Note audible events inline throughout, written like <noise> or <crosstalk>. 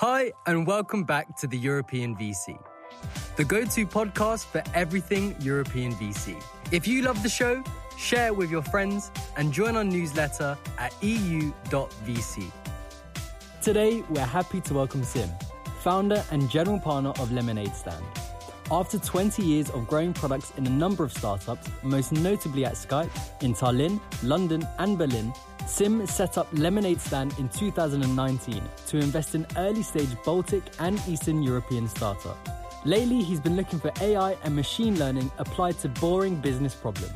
Hi, and welcome back to the European VC, the go to podcast for everything European VC. If you love the show, share it with your friends and join our newsletter at eu.vc. Today, we're happy to welcome Siim, founder and general partner of Lemonade Stand. After 20 years of growing products in a number of startups, most notably at Skype, in Tallinn, London, and Berlin, Siim set up Lemonade Stand in 2019 to invest in early stage Baltic and Eastern European startup. Lately, he's been looking for AI and machine learning applied to boring business problems.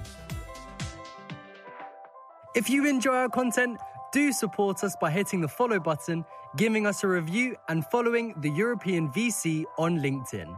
If you enjoy our content, do support us by hitting the follow button, giving us a review, and following the European VC on LinkedIn.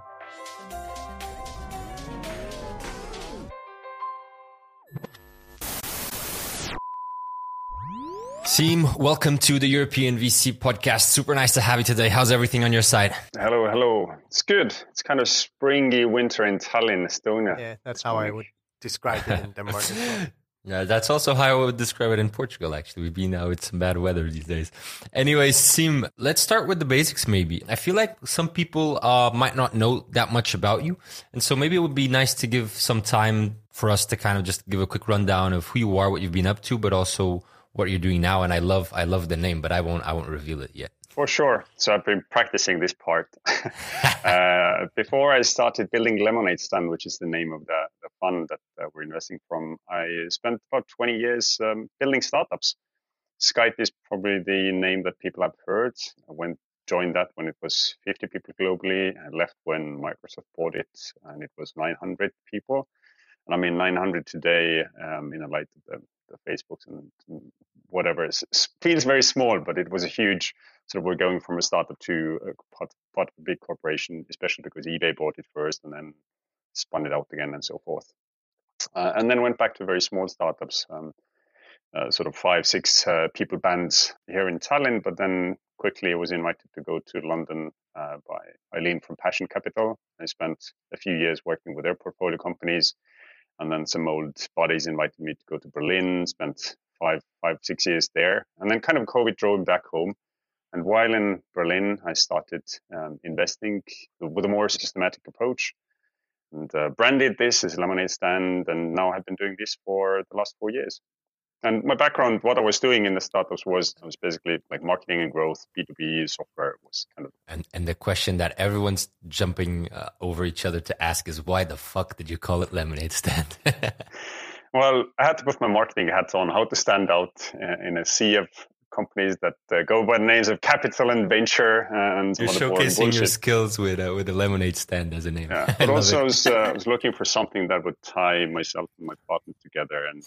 Siim, welcome to the European VC podcast. Super nice to have you today. How's everything on your side? Hello, hello. It's good. It's kind of springy winter in Tallinn, Estonia. Yeah, that's how I would describe it in Denmark as well. <laughs> Yeah, that's also how I would describe it in Portugal, actually. We've been out with some bad weather these days. Anyways, Siim, let's start with the basics maybe. I feel like some people uh, might not know that much about you. And so maybe it would be nice to give some time for us to kind of just give a quick rundown of who you are, what you've been up to, but also what you're doing now. And I love, I love the name, but I won't, I won't reveal it yet. For sure. So I've been practicing this part. <laughs> uh, before I started building Lemonade Stand, which is the name of the, the fund that we're investing from, I spent about 20 years um, building startups. Skype is probably the name that people have heard. I went joined that when it was 50 people globally. I left when Microsoft bought it, and it was 900 people. And I mean 900 today um, in a light of the, the Facebooks and, whatever. It feels very small, but it was a huge sort of we're going from a startup to a part, part of a big corporation, especially because eBay bought it first and then spun it out again and so forth. Uh, and then went back to very small startups, um, uh, sort of five, six uh, people bands here in Tallinn. But then quickly I was invited to go to London uh, by Eileen from Passion Capital. I spent a few years working with their portfolio companies. And then some old buddies invited me to go to Berlin, spent five, five, six years there. And then kind of COVID drove me back home. And while in Berlin, I started um, investing with a more systematic approach and uh, branded this as Lemonade Stand. And now I've been doing this for the last four years. And my background, what I was doing in the startups was, was basically like marketing and growth, B2B software was kind of. And, and the question that everyone's jumping uh, over each other to ask is why the fuck did you call it Lemonade Stand? <laughs> well, I had to put my marketing hat on, how to stand out uh, in a sea of companies that uh, go by the names of capital and venture uh, and You're showcasing your skills with uh, with a lemonade stand as a name. Yeah, <laughs> but also I was, uh, was, <laughs> looking for something that would tie myself and my partner together, and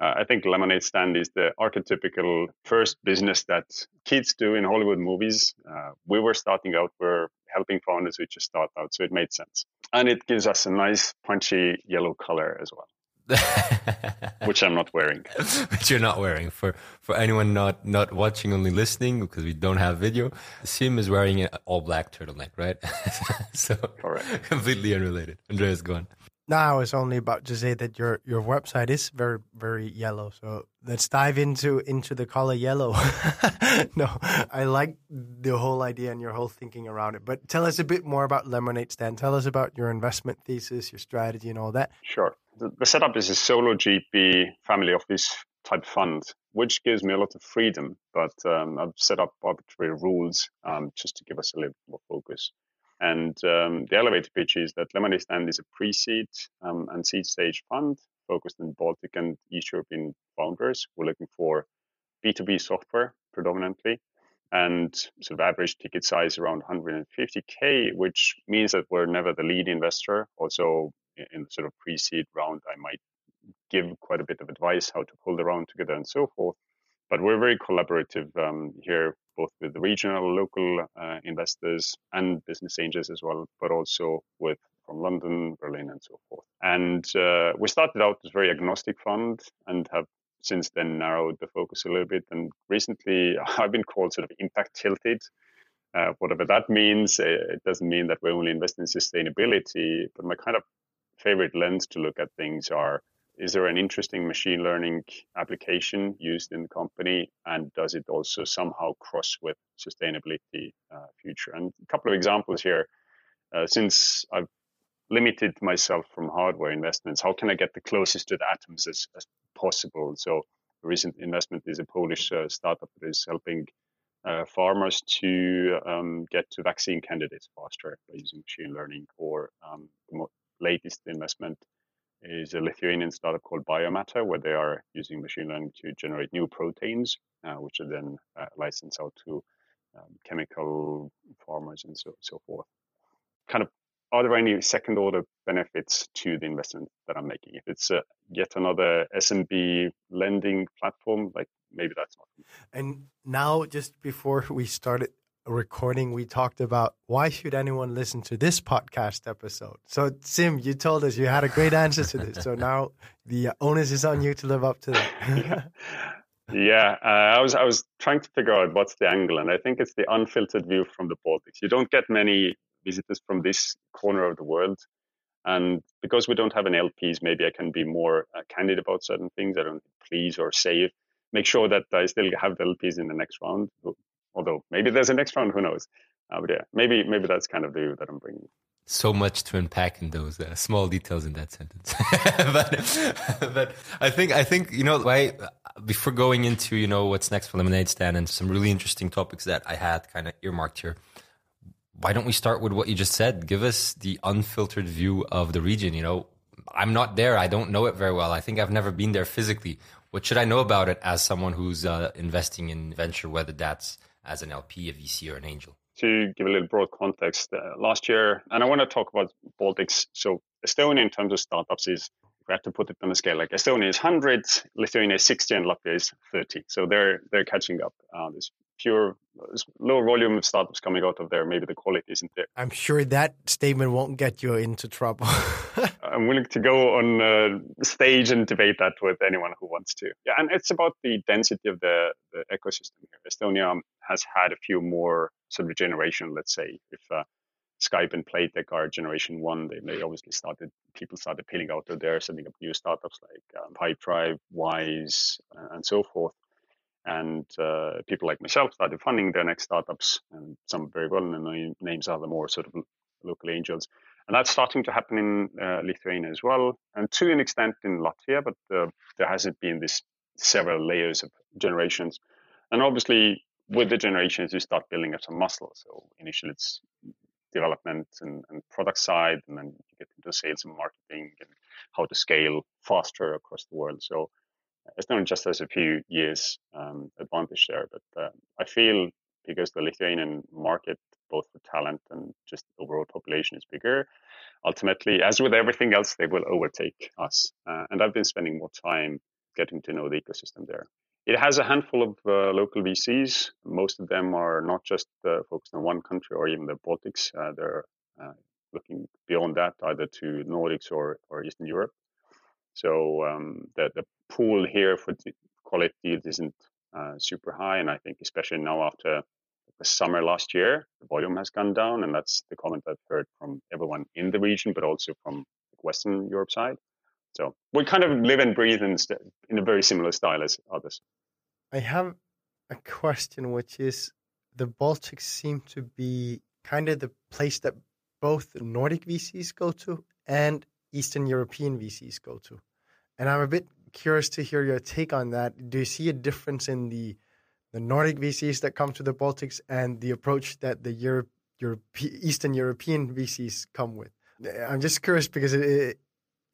uh, uh, I think lemonade stand is the archetypical first business that kids do in Hollywood movies. we were starting out, we're helping founders who just start out, so it made sense, and it gives us a nice punchy yellow color as well. <laughs> which I'm not wearing. <laughs> which you're not wearing. For for anyone not not watching, only listening, because we don't have video, Siim is wearing an all black turtleneck, right? <laughs> so Correct. completely unrelated. Andreas, go on. No, I was only about to say that your your website is very very yellow. So let's dive into into the color yellow. <laughs> no, I like the whole idea and your whole thinking around it. But tell us a bit more about Lemonade Stand. Tell us about your investment thesis, your strategy, and all that. Sure the, the setup is a solo GP family office type fund, which gives me a lot of freedom. But um, I've set up arbitrary rules um, just to give us a little more focus. And um, the elevator pitch is that Lemonade Stand is a pre-seed um, and seed stage fund focused on Baltic and East European founders. We're looking for B2B software predominantly and sort of average ticket size around 150k, which means that we're never the lead investor. Also, in the sort of pre-seed round, I might give quite a bit of advice how to pull the round together and so forth. But we're very collaborative um, here, both with the regional, local uh, investors and business angels as well, but also with from London, Berlin, and so forth. And uh, we started out as a very agnostic fund and have since then narrowed the focus a little bit. And recently, <laughs> I've been called sort of impact tilted. Uh, whatever that means, it doesn't mean that we only invest in sustainability, but my kind of favorite lens to look at things are is there an interesting machine learning application used in the company? And does it also somehow cross with sustainability uh, future? And a couple of examples here. Uh, since i've limited myself from hardware investments how can i get the closest to the atoms as, as possible? So a recent investment is a polish uh, startup that is helping uh, farmers to um, get to vaccine candidates faster by using machine learning or um, the latest investment is a Lithuanian startup called Biomatter, where they are using machine learning to generate new proteins, uh, which are then uh, licensed out to um, chemical farmers and so so forth. Kind of, are there any second order benefits to the investment that I'm making? If it's uh, yet another SMB lending platform, like maybe that's not. And now, just before <laughs> we started recording, we talked about why should anyone listen to this podcast episode. So, Siim, you told us you had a great answer to this. So now the onus is on you to live up to that. <laughs> yeah, uh, I was I was trying to figure out what's the angle, and I think it's the unfiltered view from the Baltics. You don't get many visitors from this corner of the world. And because we don't have an LPs, maybe I can be more uh, candid about certain things. I don't please or save. Make sure that I still have the LPs in the next round Although maybe there's a next round, who knows? Uh, but yeah, maybe maybe that's kind of the view that I'm bringing. So much to unpack in those uh, small details in that sentence. <laughs> but but I think I think you know why before going into you know what's next for Lemonade Stand and some really interesting topics that I had kind of earmarked here. Why don't we start with what you just said? Give us the unfiltered view of the region. You know, I'm not there. I don't know it very well. I think I've never been there physically. What should I know about it as someone who's uh, investing in venture, whether that's as an LP, a VC, or an angel? To give a little broad context, uh, last year, and I want to talk about Baltics. So Estonia, in terms of startups, is we have to put it on a scale, like Estonia is 100, Lithuania is 60, and Latvia is 30. So they're they're catching up. Uh, there's pure low volume of startups coming out of there. Maybe the quality isn't there. I'm sure that statement won't get you into trouble. <laughs> I'm willing to go on uh, stage and debate that with anyone who wants to. Yeah, and it's about the density of the, the ecosystem here. Estonia has had a few more sort of generation, let's say. If uh, Skype and Playtech are generation one, they, they obviously started, people started peeling out of there, setting up new startups like um, Pipedrive, Wise, uh, and so forth and uh, people like myself started funding their next startups, and some very well known names are the more sort of local angels. And that's starting to happen in uh, Lithuania as well, and to an extent in Latvia, but uh, there hasn't been this several layers of generations. And obviously, with the generations, you start building up some muscle. So initially, it's development and, and product side, and then you get into sales and marketing and how to scale faster across the world. So Estonia just has a few years um, advantage there, but uh, I feel because the Lithuanian market, both for talent and just the overall population, is bigger. Ultimately, as with everything else, they will overtake us. Uh, and I've been spending more time getting to know the ecosystem there. It has a handful of uh, local VCs. Most of them are not just uh, focused on one country or even the Baltics. Uh, they're uh, looking beyond that, either to Nordics or, or Eastern Europe. So um, the, pool here for quality deals isn't uh, super high. And I think especially now after the summer last year, the volume has gone down. And that's the comment I've heard from everyone in the region, but also from Western Europe side. So we kind of live and breathe in, in a very similar style as others. I have a question, which is the Baltics seem to be kind of the place that both Nordic VCs go to and Eastern European VCs go to. And I'm a bit curious to hear your take on that. Do you see a difference in the the Nordic VCs that come to the Baltics and the approach that the Europe, Europe Eastern European VCs come with? I'm just curious because it, it,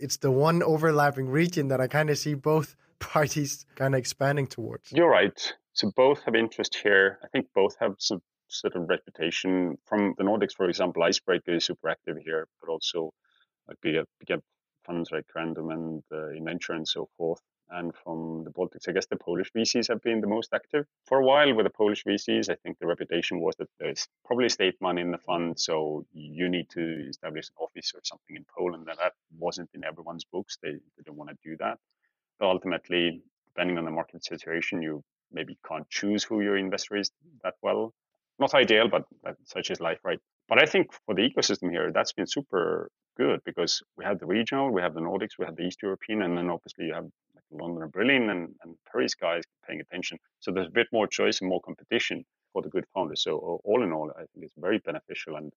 it's the one overlapping region that I kind of see both <laughs> parties kind of expanding towards. You're right. So both have interest here. I think both have some sort of reputation from the Nordics, for example. Icebreaker is super active here, but also like we get, funds like Random and uh, Inventure and so forth. And from the Baltics, I guess the Polish VCs have been the most active. For a while with the Polish VCs, I think the reputation was that there's probably state money in the fund, so you need to establish an office or something in Poland. And that wasn't in everyone's books. They, they didn't want to do that. But ultimately, depending on the market situation, you maybe can't choose who your investor is that well. Not ideal, but such is life, right? But I think for the ecosystem here, that's been super good because we have the regional, we have the Nordics, we have the East European, and then obviously you have London and Berlin and, and Paris guys paying attention. So there's a bit more choice and more competition for the good founders. So all in all, I think it's very beneficial. And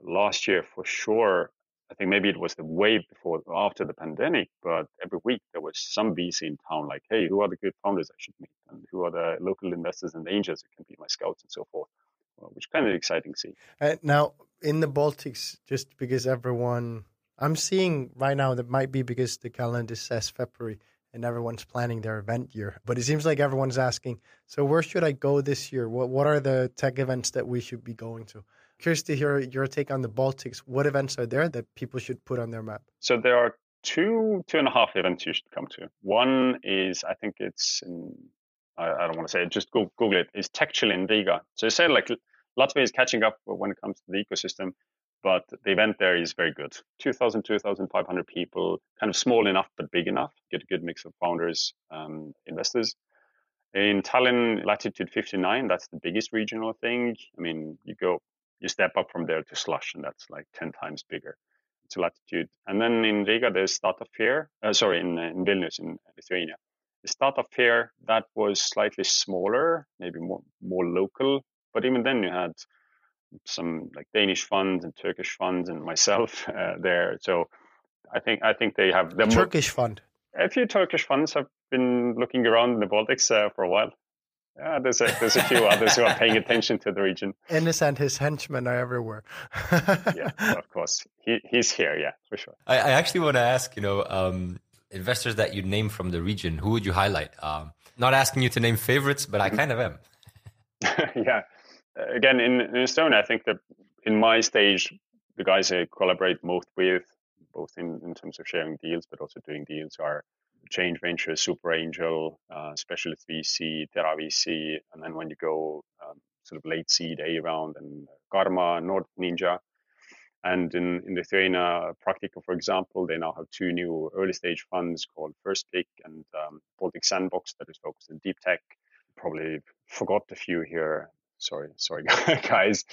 last year, for sure, I think maybe it was the wave before, after the pandemic, but every week there was some VC in town like, hey, who are the good founders I should meet? And who are the local investors and angels who can be my scouts and so forth, which kind of exciting to see. Uh, now, in the Baltics, just because everyone, I'm seeing right now that might be because the calendar says February and everyone's planning their event year. But it seems like everyone's asking, so where should I go this year? What what are the tech events that we should be going to? Curious to hear your take on the Baltics. What events are there that people should put on their map? So there are two two and a half events you should come to. One is I think it's in, I, I don't want to say it, just go, Google it. It's Techchill in Riga. So you say like Latvia is catching up when it comes to the ecosystem, but the event there is very good. 2,000, 2,500 people, kind of small enough but big enough. Get a good mix of founders, um, investors. In Tallinn, Latitude 59, that's the biggest regional thing. I mean, you go, you step up from there to Slush, and that's like 10 times bigger to Latitude. And then in Riga, there's Startup Fair, uh, sorry, in, in Vilnius, in Lithuania. The Startup Fair, that was slightly smaller, maybe more, more local, but even then, you had some like Danish funds and Turkish funds and myself <laughs> uh, there. So I think I think they have the Turkish fund. A few Turkish funds have been looking around in the Baltics uh, for a while. Yeah, there's a, there's a few others who are paying attention to the region. <laughs> Ennis and his henchmen are everywhere. yeah, of course. He, he's here, yeah, for sure. I, I actually want to ask, you know, um, investors that you'd name from the region, who would you highlight? Um, not asking you to name favorites, but I kind of am. <laughs> <laughs> yeah again, in, in Estonia, I think that in my stage, the guys I collaborate most with, both in, in terms of sharing deals, but also doing deals, are Change Ventures, Super Angel, uh, Specialist VC, Terra VC, and then when you go um, sort of late seed A round and Karma, Nordic Ninja. And in, in Lithuania, Practica, for example, they now have two new early stage funds called First Pick and um, Baltic Sandbox that is focused on deep tech. Probably forgot a few here sorry, sorry, <laughs> guys.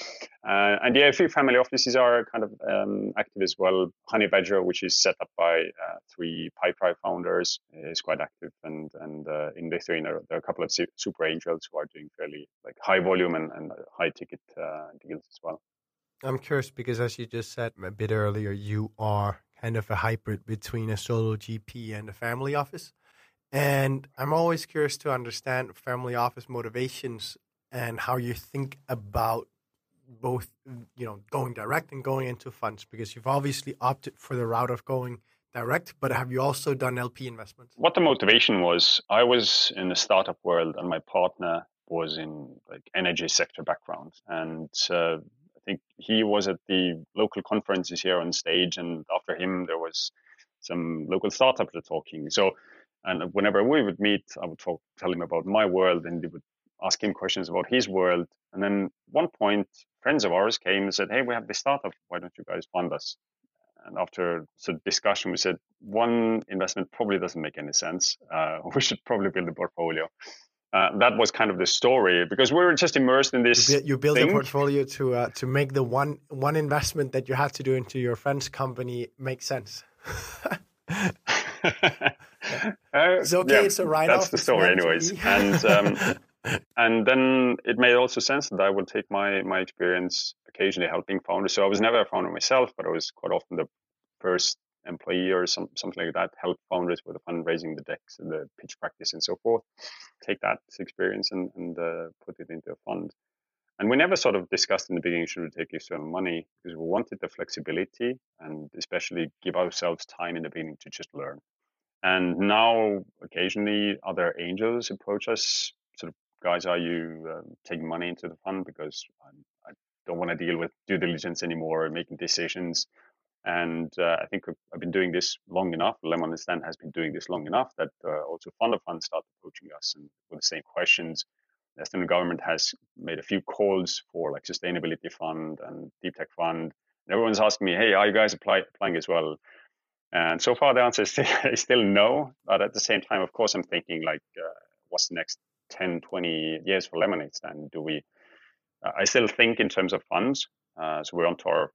Uh, and yeah, a few family offices are kind of um, active as well. Honey Badger, which is set up by uh, three Pipedrive founders, is quite active. And and uh, in Lithuania, there are a couple of super angels who are doing fairly like high volume and, and high ticket uh, deals as well. I'm curious because, as you just said a bit earlier, you are kind of a hybrid between a solo GP and a family office. And I'm always curious to understand family office motivations and how you think about both you know going direct and going into funds because you've obviously opted for the route of going direct but have you also done lp investments what the motivation was i was in the startup world and my partner was in like energy sector background and uh, think he was at the local conferences here on stage and after him there was some local startups talking so and whenever we would meet i would talk tell him about my world and he would ask him questions about his world. And then one point, friends of ours came and said, "Hey, we have this startup. Why don't you guys fund us?" And after some discussion, we said one investment probably doesn't make any sense. Uh, <laughs> we should probably build a portfolio. Uh, that was kind of the story because we were just immersed in this. You, build thing. a portfolio to uh, to make the one one investment that you have to do into your friend's company make sense. <laughs> it's okay. Yeah, it's a write That's the story, anyways. <laughs> and um, and then it made also sense that I would take my my experience occasionally helping founders. So I was never a founder myself, but I was quite often the first or some, something like that, help founders with the fundraising, the decks, and the pitch practice, and so forth. Take that experience and, and uh, put it into a fund. And we never sort of discussed in the beginning should we take external money because we wanted the flexibility and especially give ourselves time in the beginning to just learn. And now, occasionally, other angels approach us sort of guys, are you um, taking money into the fund because I'm, I do not want to deal with due diligence anymore, making decisions. And uh, I think I've been doing this long enough. Lemon Stand has been doing this long enough that uh, also fund of funds start approaching us and with the same questions. The Estonian government has made a few calls for like sustainability fund and deep tech fund. And everyone's asking me, "Hey, are you guys apply, applying as well?" And so far, the answer is still, <laughs> is still no. But at the same time, of course, I'm thinking like, uh, what's the next 10, 20 years for Lemonade Stand? Do we? Uh, I still think in terms of funds, Uh, so we're on to our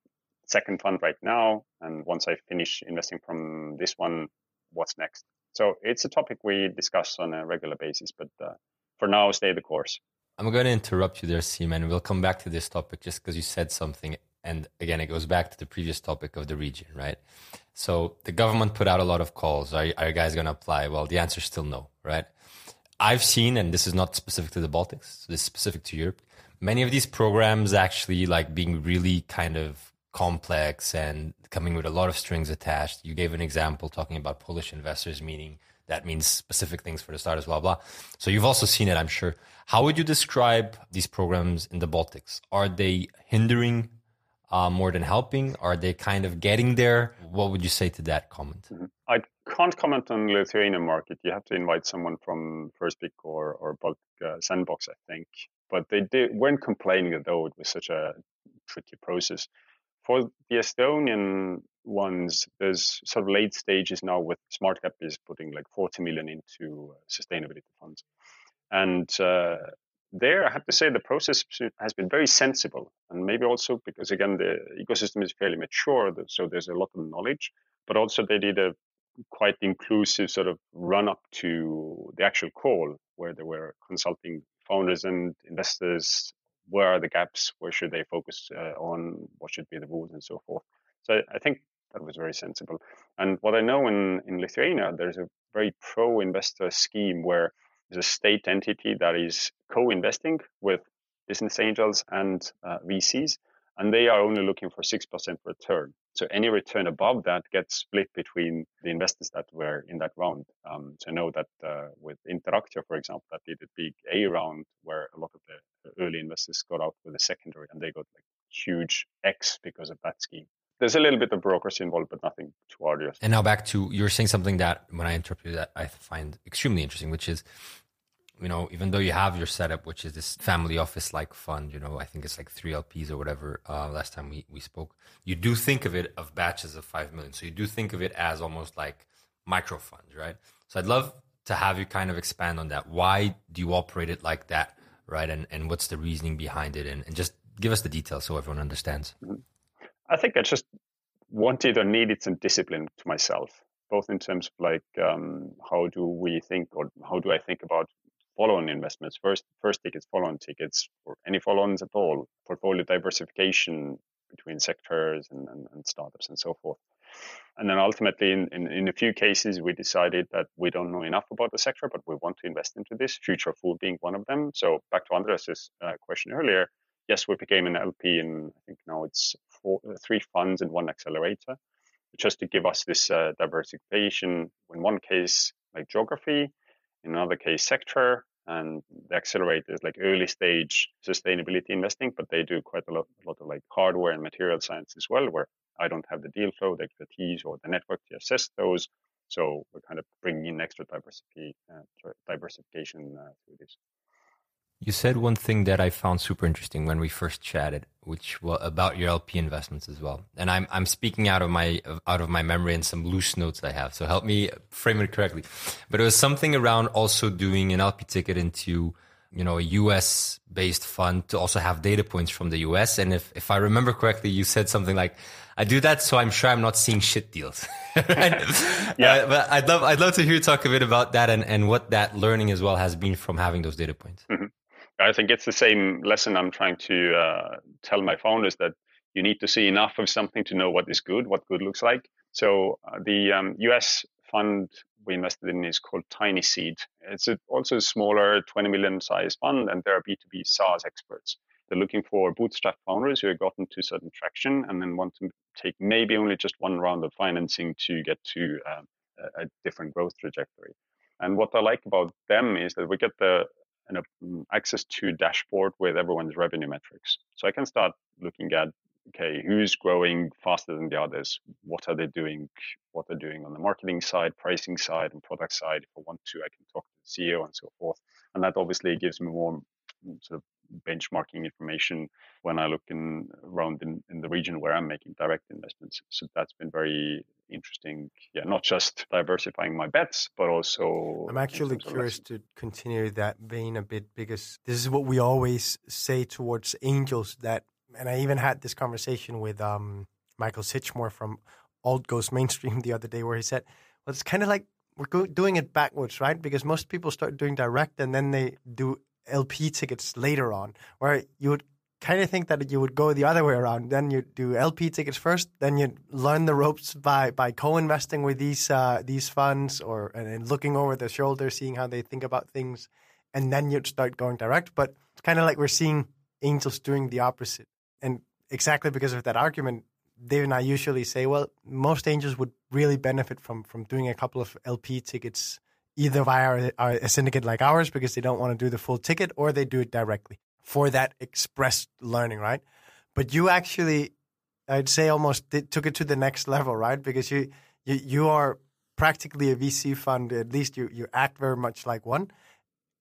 second fund right now. And once I finish investing from this one, what's next? So it's a topic we discuss on a regular basis, but uh, for now, stay the course. I'm going to interrupt you there, Simen. We'll come back to this topic just because you said something. And again, it goes back to the previous topic of the region, right? So the government put out a lot of calls. Are, are you guys going to apply? Well, the answer is still no, right? I've seen, and this is not specific to the Baltics, this is specific to Europe. Many of these programs actually like being really kind of complex and coming with a lot of strings attached. You gave an example talking about Polish investors, meaning that means specific things for the starters, blah, blah. So you've also seen it, I'm sure. How would you describe these programs in the Baltics? Are they hindering uh, more than helping? Are they kind of getting there? What would you say to that comment? Mm-hmm. I can't comment on the Lithuanian market. You have to invite someone from First Pick or, or Baltic uh, Sandbox, I think. But they did, weren't complaining though it was such a tricky process for the Estonian ones, there's sort of late stages now with SmartCap is putting like 40 million into uh, sustainability funds. And uh, there, I have to say, the process has been very sensible. And maybe also because, again, the ecosystem is fairly mature, so there's a lot of knowledge. But also, they did a quite inclusive sort of run up to the actual call where they were consulting founders and investors where are the gaps? Where should they focus uh, on? What should be the rules and so forth? So I think that was very sensible. And what I know in, in Lithuania, there's a very pro investor scheme where there's a state entity that is co investing with business angels and uh, VCs and they are only looking for 6% return. So any return above that gets split between the investors that were in that round. Um, so I know that uh, with Interactio, for example, that did a big A round where a lot of the early investors got out with a secondary and they got like huge X because of that scheme. There's a little bit of bureaucracy involved, but nothing too arduous. And now back to you're saying something that when I interpret that I find extremely interesting, which is you know, even though you have your setup, which is this family office like fund, you know, I think it's like three LPs or whatever. Uh, last time we, we spoke, you do think of it of batches of five million. So you do think of it as almost like micro funds, right? So I'd love to have you kind of expand on that. Why do you operate it like that, right? And and what's the reasoning behind it? And, and just give us the details so everyone understands. I think I just wanted or needed some discipline to myself both in terms of like um, how do we think or how do I think about follow-on investments, first first tickets, follow-on tickets, or any follow-ons at all, portfolio diversification between sectors and, and, and startups and so forth. And then ultimately, in, in, in, a few cases, we decided that we don't know enough about the sector, but we want to invest into this, future food being one of them. So back to Andreas's uh, question earlier, yes, we became an LP in, I think now it's four, uh, three funds and one accelerator, just to give us this uh, diversification. In one case, like geography, another case sector and the accelerator is like early stage sustainability investing but they do quite a lot, a lot of like hardware and material science as well where i don't have the deal flow the expertise or the network to assess those. So we're kind of bringing in extra diversity, uh, diversification uh, through this you said one thing that I found super interesting when we first chatted, which was about your LP investments as well. And I'm I'm speaking out of my out of my memory and some loose notes I have. So help me frame it correctly. But it was something around also doing an LP ticket into you know a US based fund to also have data points from the US. And if if I remember correctly, you said something like, "I do that so I'm sure I'm not seeing shit deals." <laughs> right? yeah. Uh, but I'd love I'd love to hear you talk a bit about that and and what that learning as well has been from having those data points. Mm-hmm. I think it's the same lesson I'm trying to uh, tell my founders that you need to see enough of something to know what is good, what good looks like. So uh, the um, US fund we invested in is called Tiny Seed. It's a, also a smaller 20 million size fund, and they're B2B SaaS experts. They're looking for bootstrap founders who have gotten to certain traction and then want to take maybe only just one round of financing to get to a, a different growth trajectory. And what I like about them is that we get the and mm, access to dashboard with everyone's revenue metrics. So I can start looking at okay, who's growing faster than the others? What are they doing? What they're doing on the marketing side, pricing side, and product side. If I want to, I can talk to the CEO and so forth. And that obviously gives me more mm, sort of benchmarking information when I look in around in, in the region where I'm making direct investments. So that's been very interesting. Yeah, not just diversifying my bets, but also. I'm actually curious to continue that vein a bit because this is what we always say towards angels that and I even had this conversation with um, Michael Sidgmore from Alt Goes Mainstream <laughs> the other day, where he said, "Well, it's kind of like we're doing it backwards, right? Because most people start doing direct and then they do LP tickets later on, where you would kind of think that you would go the other way around. Then you do LP tickets first, then you learn the ropes by by co-investing with these uh, these funds or and, and looking over their shoulder, seeing how they think about things, and then you'd start going direct. But it's kind of like we're seeing angels doing the opposite, and exactly because of that argument, Dave and I usually say, well, most angels would really benefit from from doing a couple of LP tickets either via a, syndicate like ours because they don't want to do the full ticket, or they do it directly for that express learning, right? But you actually, I'd say, almost did, took it to the next level, right? Because you you you are practically a VC fund. At least you you act very much like one.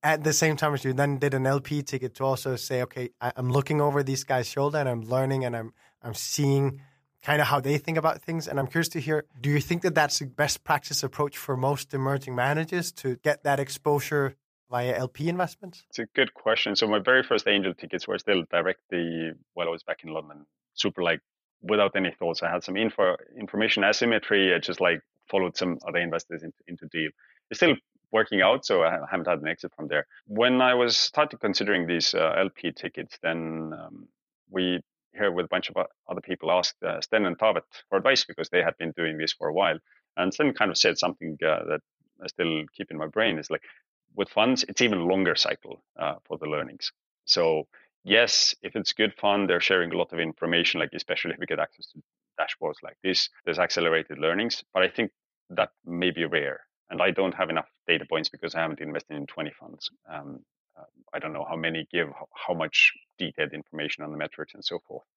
At the same time as you then did an LP ticket to also say, okay, I, I'm looking over these guys' shoulder and I'm learning and I'm I'm seeing kind of how they think about things. And I'm curious to hear do you think that that's the best practice approach for most emerging managers to get that exposure via LP investments? It's a good question. So my very first angel tickets were still directly while I was back in London, super like without any thoughts. I had some info information asymmetry. I just like followed some other investors into, into deal. It's still working out, so I haven't had an exit from there. When I was started considering these uh, LP tickets, then um, we here with a bunch of other people asked uh, Sten and Taavet for advice because they had been doing this for a while. And Sten kind of said something uh, that I still keep in my brain is like with funds, it's even longer cycle uh, for the learnings. So yes, if it's good fund, they're sharing a lot of information, like especially if we get access to dashboards like this, there's accelerated learnings. But I think that may be rare. And I don't have enough data points because I haven't invested in 20 funds. Um, I don't know how many give how much detailed information on the metrics and so forth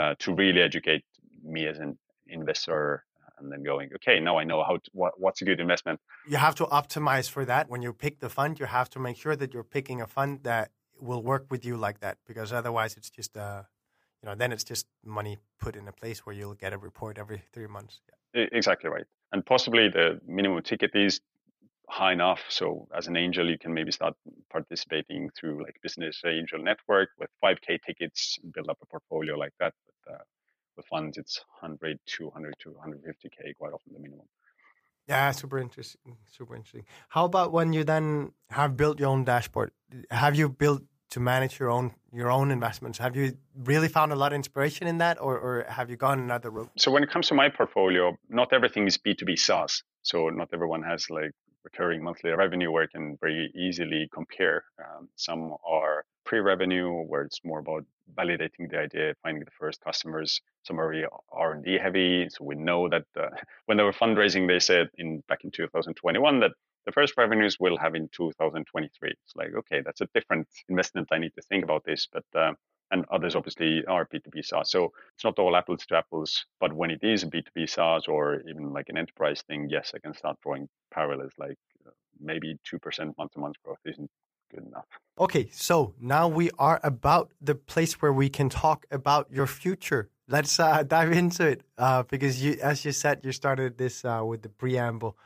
uh, to really educate me as an investor and then going, okay, now I know how to, what, what's a good investment. You have to optimize for that. When you pick the fund, you have to make sure that you're picking a fund that will work with you like that, because otherwise, it's just uh, you know, then it's just money put in a place where you'll get a report every three months. Yeah. Exactly right, and possibly the minimum ticket is high enough. So as an angel, you can maybe start participating through like business angel network with 5k tickets build up a portfolio like that. But uh, with funds, it's 100, 200 to 150k, quite often the minimum. Yeah, super interesting. Super interesting. How about when you then have built your own dashboard? Have you built to manage your own your own investments? Have you really found a lot of inspiration in that, or, or have you gone another route? So when it comes to my portfolio, not everything is B two B SaaS. So not everyone has like recurring monthly revenue where you can very easily compare. Um, some are pre-revenue where it's more about validating the idea, finding the first customers. Some are very R&D heavy, so we know that uh, <laughs> when they were fundraising, they said in back in 2021 that the first revenues will have in 2023. It's like okay, that's a different investment. I need to think about this, but uh, and others obviously are B2B SaaS. So it's not all apples to apples, but when it is a B2B SaaS or even like an enterprise thing, yes, I can start drawing parallels like maybe 2% month to month growth isn't good enough. Okay, so now we are about the place where we can talk about your future. Let's uh, <laughs> dive into it uh, because you, as you said, you started this uh, with the preamble.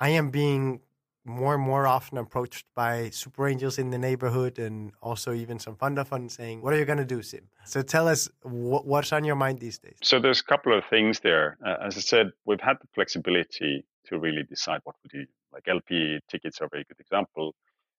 I am being more and more often approached by super angels in the neighborhood and also even some fund funds saying, What are you going to do, Siim? So tell us wh- what's on your mind these days. So there's a couple of things there. Uh, as I said, we've had the flexibility to really decide what we do. Like LP tickets are a very good example.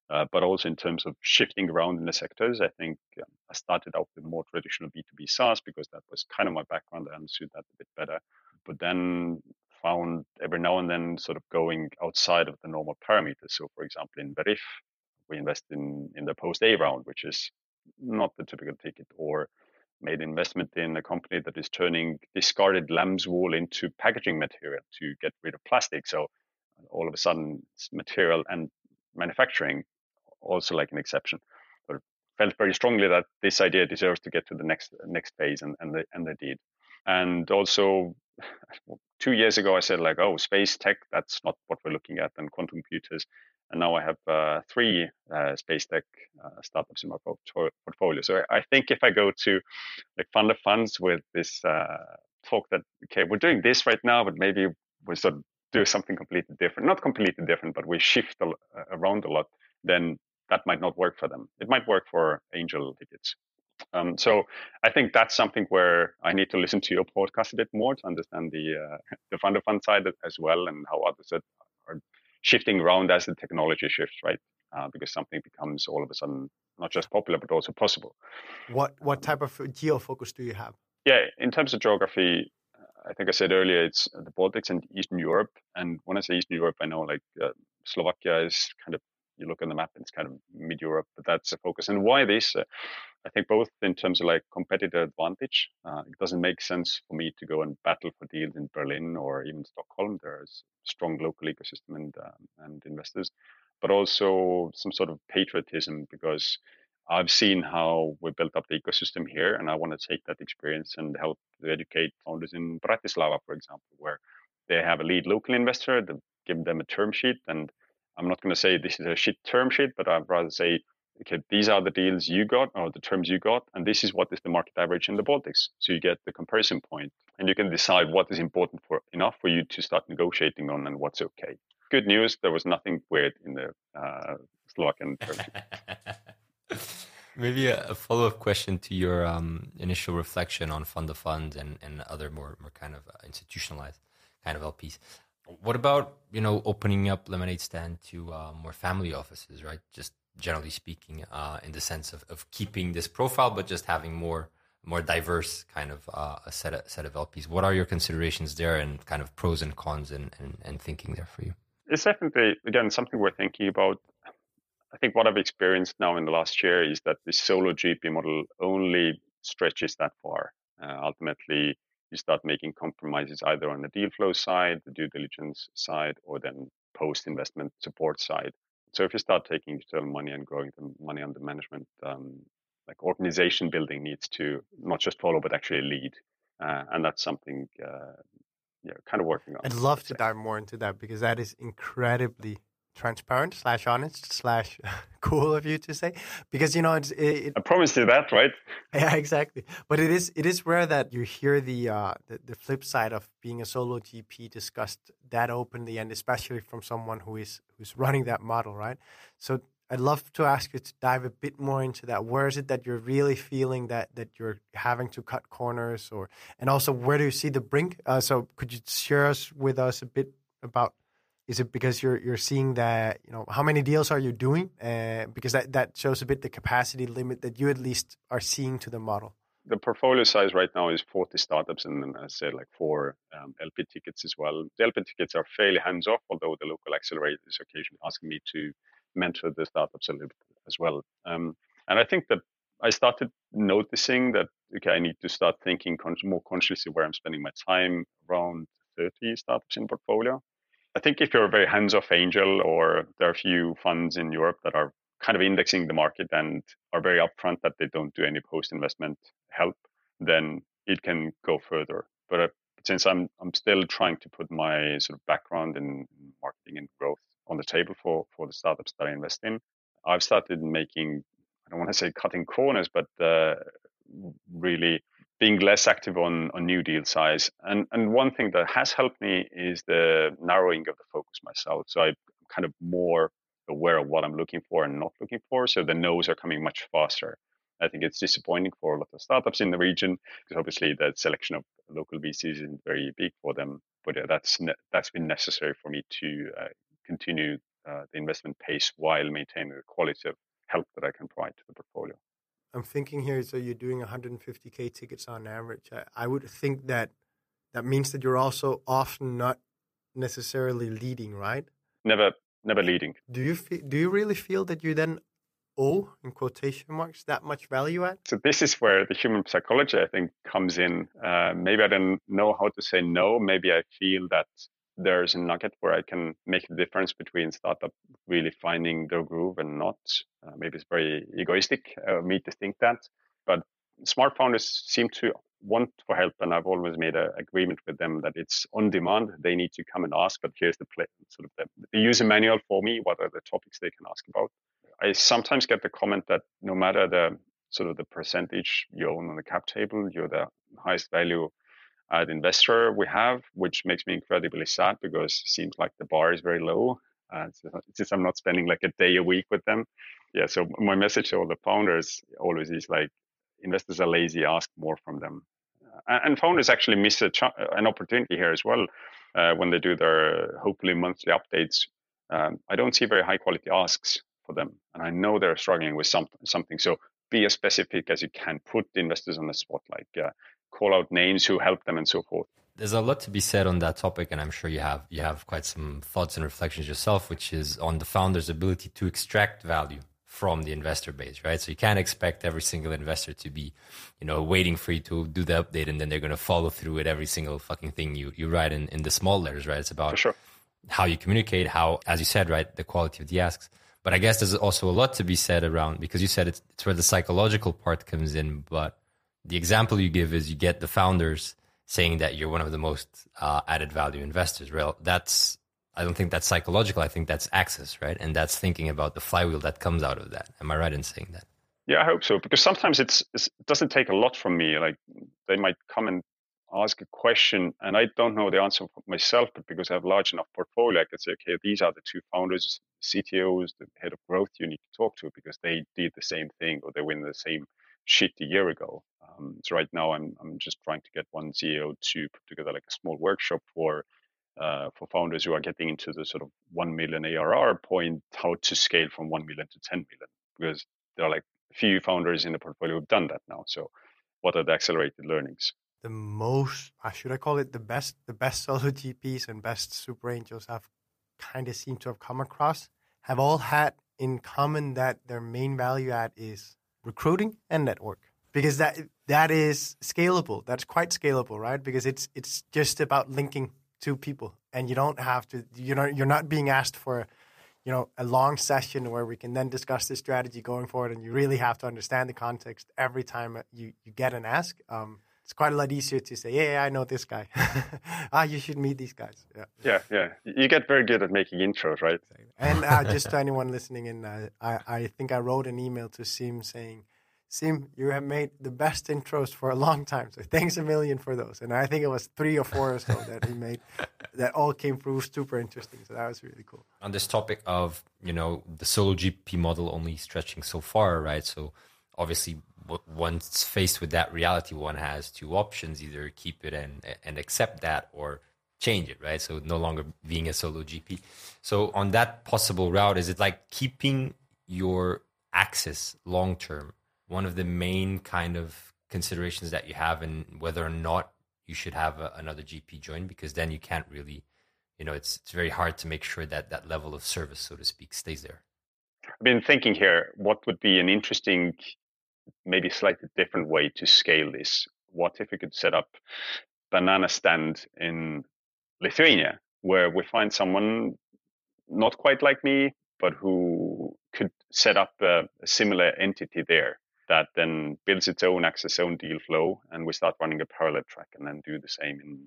Uh, but also in terms of shifting around in the sectors, I think um, I started out with more traditional B2B SaaS because that was kind of my background. I understood that a bit better. But then found every now and then sort of going outside of the normal parameters. So, for example, in Veriff, we invest in, in the post A round, which is not the typical ticket, or made investment in a company that is turning discarded lamb's wool into packaging material to get rid of plastic. So, all of a sudden, material and manufacturing also like an exception. But felt very strongly that this idea deserves to get to the next next phase, and and they, and they did. And also <laughs> two years ago, I said like, oh, space tech, that's not what we're looking at, and quantum computers. And now I have uh, three uh, space tech uh, startups in my portfolio. So I think if I go to like fund of funds with this uh, talk that okay, we're doing this right now, but maybe we sort of do something completely different, not completely different, but we shift around a lot, then that might not work for them. It might work for angel tickets. Um, so I think that's something where I need to listen to your podcast a bit more to understand the uh, <laughs> the fund of fund side as well and how others are shifting around as the technology shifts, right? Uh, because something becomes all of a sudden not just popular but also possible. What what type of geo focus do you have? Yeah, in terms of geography, I think I said earlier it's the Baltics and Eastern Europe. And when I say Eastern Europe, I know like uh, Slovakia is kind of you look on the map and it's kind of mid Europe, but that's a focus. And why this? Uh, I think both in terms of like competitive advantage, uh, it doesn't make sense for me to go and battle for deals in Berlin or even Stockholm. There's strong local ecosystem and um, and investors, but also some sort of patriotism because I've seen how we built up the ecosystem here, and I want to take that experience and help educate founders in Bratislava, for example, where they have a lead local investor, give them a term sheet, and I'm not going to say this is a shit term sheet, but I'd rather say, okay, these are the deals you got or the terms you got, and this is what is the market average in the Baltics. So you get the comparison point, and you can decide what is important for enough for you to start negotiating on and what's okay. Good news, there was nothing weird in the uh, Slovakian term. <laughs> Maybe a, a follow up question to your um, initial reflection on fund of funds and, and other more, more kind of institutionalized kind of LPs. What about you know opening up Lemonade Stand to uh, more family offices, right? Just generally speaking, uh, in the sense of, of keeping this profile, but just having more more diverse kind of uh, a set of, set of LPs. What are your considerations there, and kind of pros and cons, and, and, and thinking there for you? It's definitely again something we're thinking about. I think what I've experienced now in the last year is that the solo GP model only stretches that far. Uh, ultimately, you start making compromises either on the deal flow side, the due diligence side, or then post investment support side. So if you start taking external money and growing the money under management, um, like organization building needs to not just follow but actually lead, uh, and that's something uh, yeah, kind of working on. I'd love to dive more into that because that is incredibly transparent slash honest slash <laughs> cool of you to say because you know it's it, I promised you that right <laughs> yeah exactly but it is it is rare that you hear the uh the, the flip side of being a solo GP discussed that openly and especially from someone who is who's running that model right so I'd love to ask you to dive a bit more into that. Where is it that you're really feeling that that you're having to cut corners, or and also where do you see the brink? Uh, so could you share us with us a bit about is it because you're you're seeing that you know how many deals are you doing? Uh, because that that shows a bit the capacity limit that you at least are seeing to the model. The portfolio size right now is 40 startups, and I said like four um, LP tickets as well. The LP tickets are fairly hands off, although the local accelerator is occasionally asking me to mentor the startups a little bit as well. Um, and I think that I started noticing that okay, I need to start thinking con- more consciously where I'm spending my time around 30 startups in portfolio I think if you're a very hands-off angel, or there are a few funds in Europe that are kind of indexing the market and are very upfront that they don't do any post-investment help, then it can go further. But uh, since I'm I'm still trying to put my sort of background in marketing and growth on the table for for the startups that I invest in, I've started making I don't want to say cutting corners, but uh, really being less active on, on new deal size. And, and one thing that has helped me is the narrowing of the focus myself. So I'm kind of more aware of what I'm looking for and not looking for. So the no's are coming much faster. I think it's disappointing for a lot of startups in the region because obviously the selection of local VCs isn't very big for them. But that's ne- that's been necessary for me to uh, continue uh, the investment pace while maintaining the quality of help that I can provide to the portfolio. I'm thinking here, so you're doing 150k tickets on average. I, I would think that that means that you're also often not necessarily leading, right? Never, never leading. Do you feel, do you really feel that you then owe, in quotation marks, that much value at? So this is where the human psychology, I think, comes in. Uh, maybe I don't know how to say no. Maybe I feel that there's a nugget where I can make the difference between startup really finding their groove and not. Uh, maybe it's very egoistic of me to think that, but smart founders seem to want for help, and I've always made an agreement with them that it's on demand. They need to come and ask, but here's the play, sort of the, the user manual for me. What are the topics they can ask about? I sometimes get the comment that no matter the sort of the percentage you own on the cap table, you're the highest value uh, investor we have, which makes me incredibly sad because it seems like the bar is very low. Uh, since I'm not spending like a day a week with them. Yeah, so my message to all the founders always is like, investors are lazy, ask more from them. Uh, and founders actually miss a ch- an opportunity here as well uh, when they do their hopefully monthly updates. Um, I don't see very high quality asks for them, and I know they're struggling with some, something. So be as specific as you can. Put investors on the spot, like uh, call out names who help them and so forth. There's a lot to be said on that topic, and I'm sure you have you have quite some thoughts and reflections yourself, which is on the founder's ability to extract value from the investor base, right? So you can't expect every single investor to be, you know, waiting for you to do the update and then they're going to follow through with every single fucking thing you, you write in, in the small letters, right? It's about sure. how you communicate, how, as you said, right, the quality of the asks. But I guess there's also a lot to be said around because you said it's, it's where the psychological part comes in. But the example you give is you get the founders saying that you're one of the most uh, added value investors. Well, that's I don't think that's psychological. I think that's access, right? And that's thinking about the flywheel that comes out of that. Am I right in saying that? Yeah, I hope so. Because sometimes it's, it's, it doesn't take a lot from me. Like they might come and ask a question, and I don't know the answer myself. But because I have large enough portfolio, I could say, okay, these are the two founders, CTOs, the head of growth you need to talk to because they did the same thing or they win the same shit a year ago. Um, so right now, I'm I'm just trying to get one CEO to put together like a small workshop for uh, for founders who are getting into the sort of 1 million ARR point, how to scale from 1 million to 10 million. Because there are like few founders in the portfolio who've done that now. So, what are the accelerated learnings? The most, uh, should I call it the best, the best <laughs> solo GPs and best super angels I've kind of seem to have come across have all had in common that their main value add is recruiting and network because that that is scalable that's quite scalable right because it's it's just about linking two people, and you don't have to. You know, you're not being asked for, you know, a long session where we can then discuss the strategy going forward, and you really have to understand the context every time you you get an ask. Um, it's quite a lot easier to say, "Yeah, I know this guy. <laughs> ah, you should meet these guys." Yeah, yeah, yeah. You get very good at making intros, right? And uh, just to anyone listening in, uh, I I think I wrote an email to Siim saying Siim, you have made the best intros for a long time. So thanks a million for those. And I think it was three or four or so that he made <laughs> that all came through super interesting. So that was really cool. On this topic of, you know, the solo GP model only stretching so far, right? So obviously once faced with that reality, one has two options, either keep it and, and accept that or change it, right? So no longer being a solo GP. So on that possible route, is it like keeping your access long term one of the main kind of considerations that you have in whether or not you should have a, another GP join because then you can't really, you know, it's it's very hard to make sure that that level of service, so to speak, stays there. I've been thinking here, what would be an interesting, maybe slightly different way to scale this? What if we could set up banana stand in Lithuania, where we find someone not quite like me, but who could set up a, a similar entity there that then builds its own access, own deal flow, and we start running a parallel track and then do the same in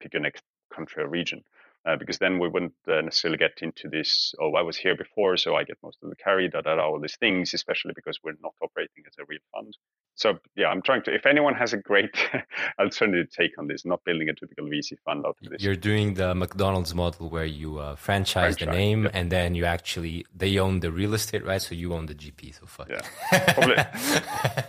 pick your next country or region. Uh, because then we wouldn't uh, necessarily get into this, oh, I was here before, so I get most of the carry, da, da, da, all these things, especially because we're not operating as a real fund so yeah, I'm trying to. If anyone has a great <laughs> alternative take on this, not building a typical VC fund out of this. You're doing the McDonald's model where you uh, franchise, franchise, the name yeah. and then you actually they own the real estate, right? So you own the GP. So fuck. Yeah, probably,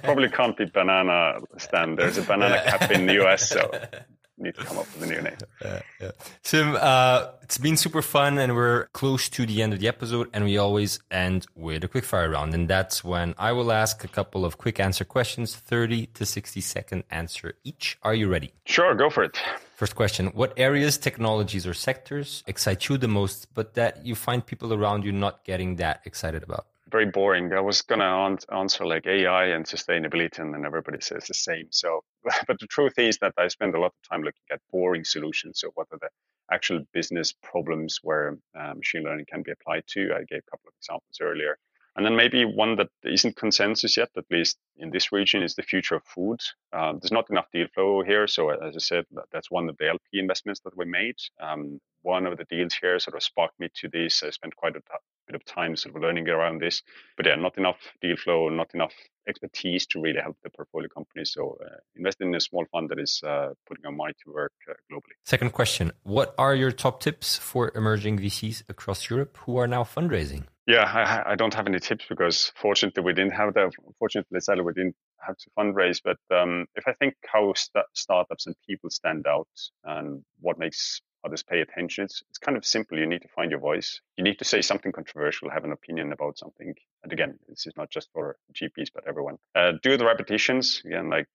probably <laughs> can't be banana stand. There's a banana cap in the US, so <laughs> need to come up with a new name. <laughs> Yeah, yeah. Siim, uh, it's been super fun, and we're close to the end of the episode, and we always end with a quick fire round, and that's when I will ask a couple of quick answer questions, thirty to sixty second answer each. Are you ready? Sure, go for it. First question: What areas, technologies, or sectors excite you the most, but that you find people around you not getting that excited about? Very boring. I was to answer like AI and sustainability, and then everybody says the same. So, <laughs> but the truth is that I spend a lot of time looking at boring solutions. So, what are the actual business problems where uh, machine learning can be applied to? I gave a couple of examples earlier. And then maybe one that isn't consensus yet, at least in this region, is the future of food. Uh, there's not enough deal flow here. So as I said, that's one of the LP investments that we made. Um, one of the deals here sort of sparked me to this. I spent quite a bit of time sort of learning around this. But yeah, not enough deal flow, not enough expertise to really help the portfolio companies. So uh, invest in a small fund that is uh, putting our money to work uh, globally. Second question: What are your top tips for emerging VCs across Europe who are now fundraising? Yeah, I, I don't have any tips because fortunately we didn't have the. Fortunately, sadly, we didn't have to fundraise. But um, if I think how st- startups and people stand out and what makes others pay attention. It's, it's kind of simple. You need to find your voice. You need to say something controversial, have an opinion about something. And again, this is not just for GPs, but everyone. Uh, do the repetitions. Again, like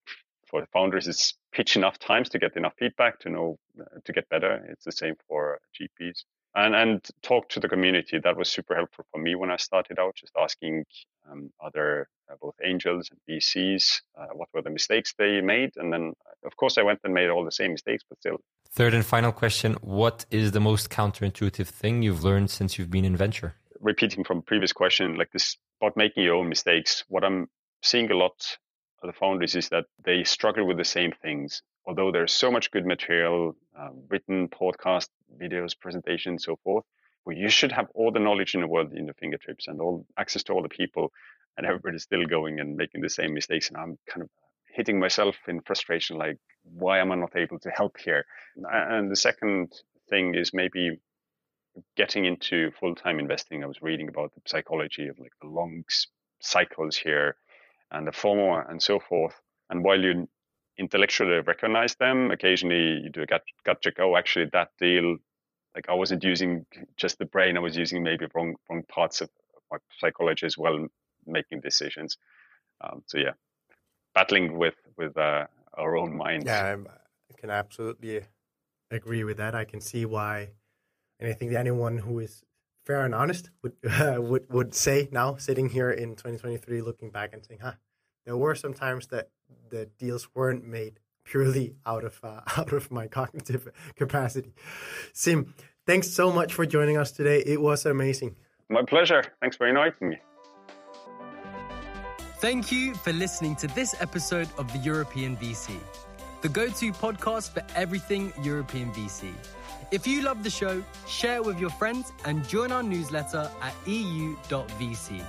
for the founders, it's pitch enough times to get enough feedback to know uh, to get better. It's the same for GPs. And, and talk to the community. That was super helpful for me when I started out, just asking um, other both angels and VCs uh, what were the mistakes they made. And then, of course, I went and made all the same mistakes, but still Third and final question What is the most counterintuitive thing you've learned since you've been in venture? Repeating from previous question, like this about making your own mistakes, what I'm seeing a lot of the founders is that they struggle with the same things. Although there's so much good material, uh, written podcast, videos, presentations, so forth, well, you should have all the knowledge in the world in the fingertips and all access to all the people, and everybody's still going and making the same mistakes. And I'm kind of hitting myself in frustration, like, why am I not able to help here? And the second thing is maybe getting into full time investing. I was reading about the psychology of like the long cycles here and the FOMO and so forth. And while you intellectually recognize them, occasionally you do a gut, gut check. Oh, actually, that deal, like I wasn't using just the brain. I was using maybe wrong wrong parts of my psychology as well, making decisions. Um, so yeah, battling with with uh, our own minds. Yeah, I can absolutely agree with that. I can see why, and I think anyone who is fair and honest would uh, <laughs> would would say now, sitting here in 2023, looking back and saying, "Huh, there were some times that the deals weren't made purely out of uh, <laughs> out of my cognitive capacity." Siim, thanks so much for joining us today. It was amazing. My pleasure. Thanks for inviting me. Thank you for listening to this episode of the European VC, the go to podcast for everything European VC. If you love the show, share it with your friends and join our newsletter at eu.vc.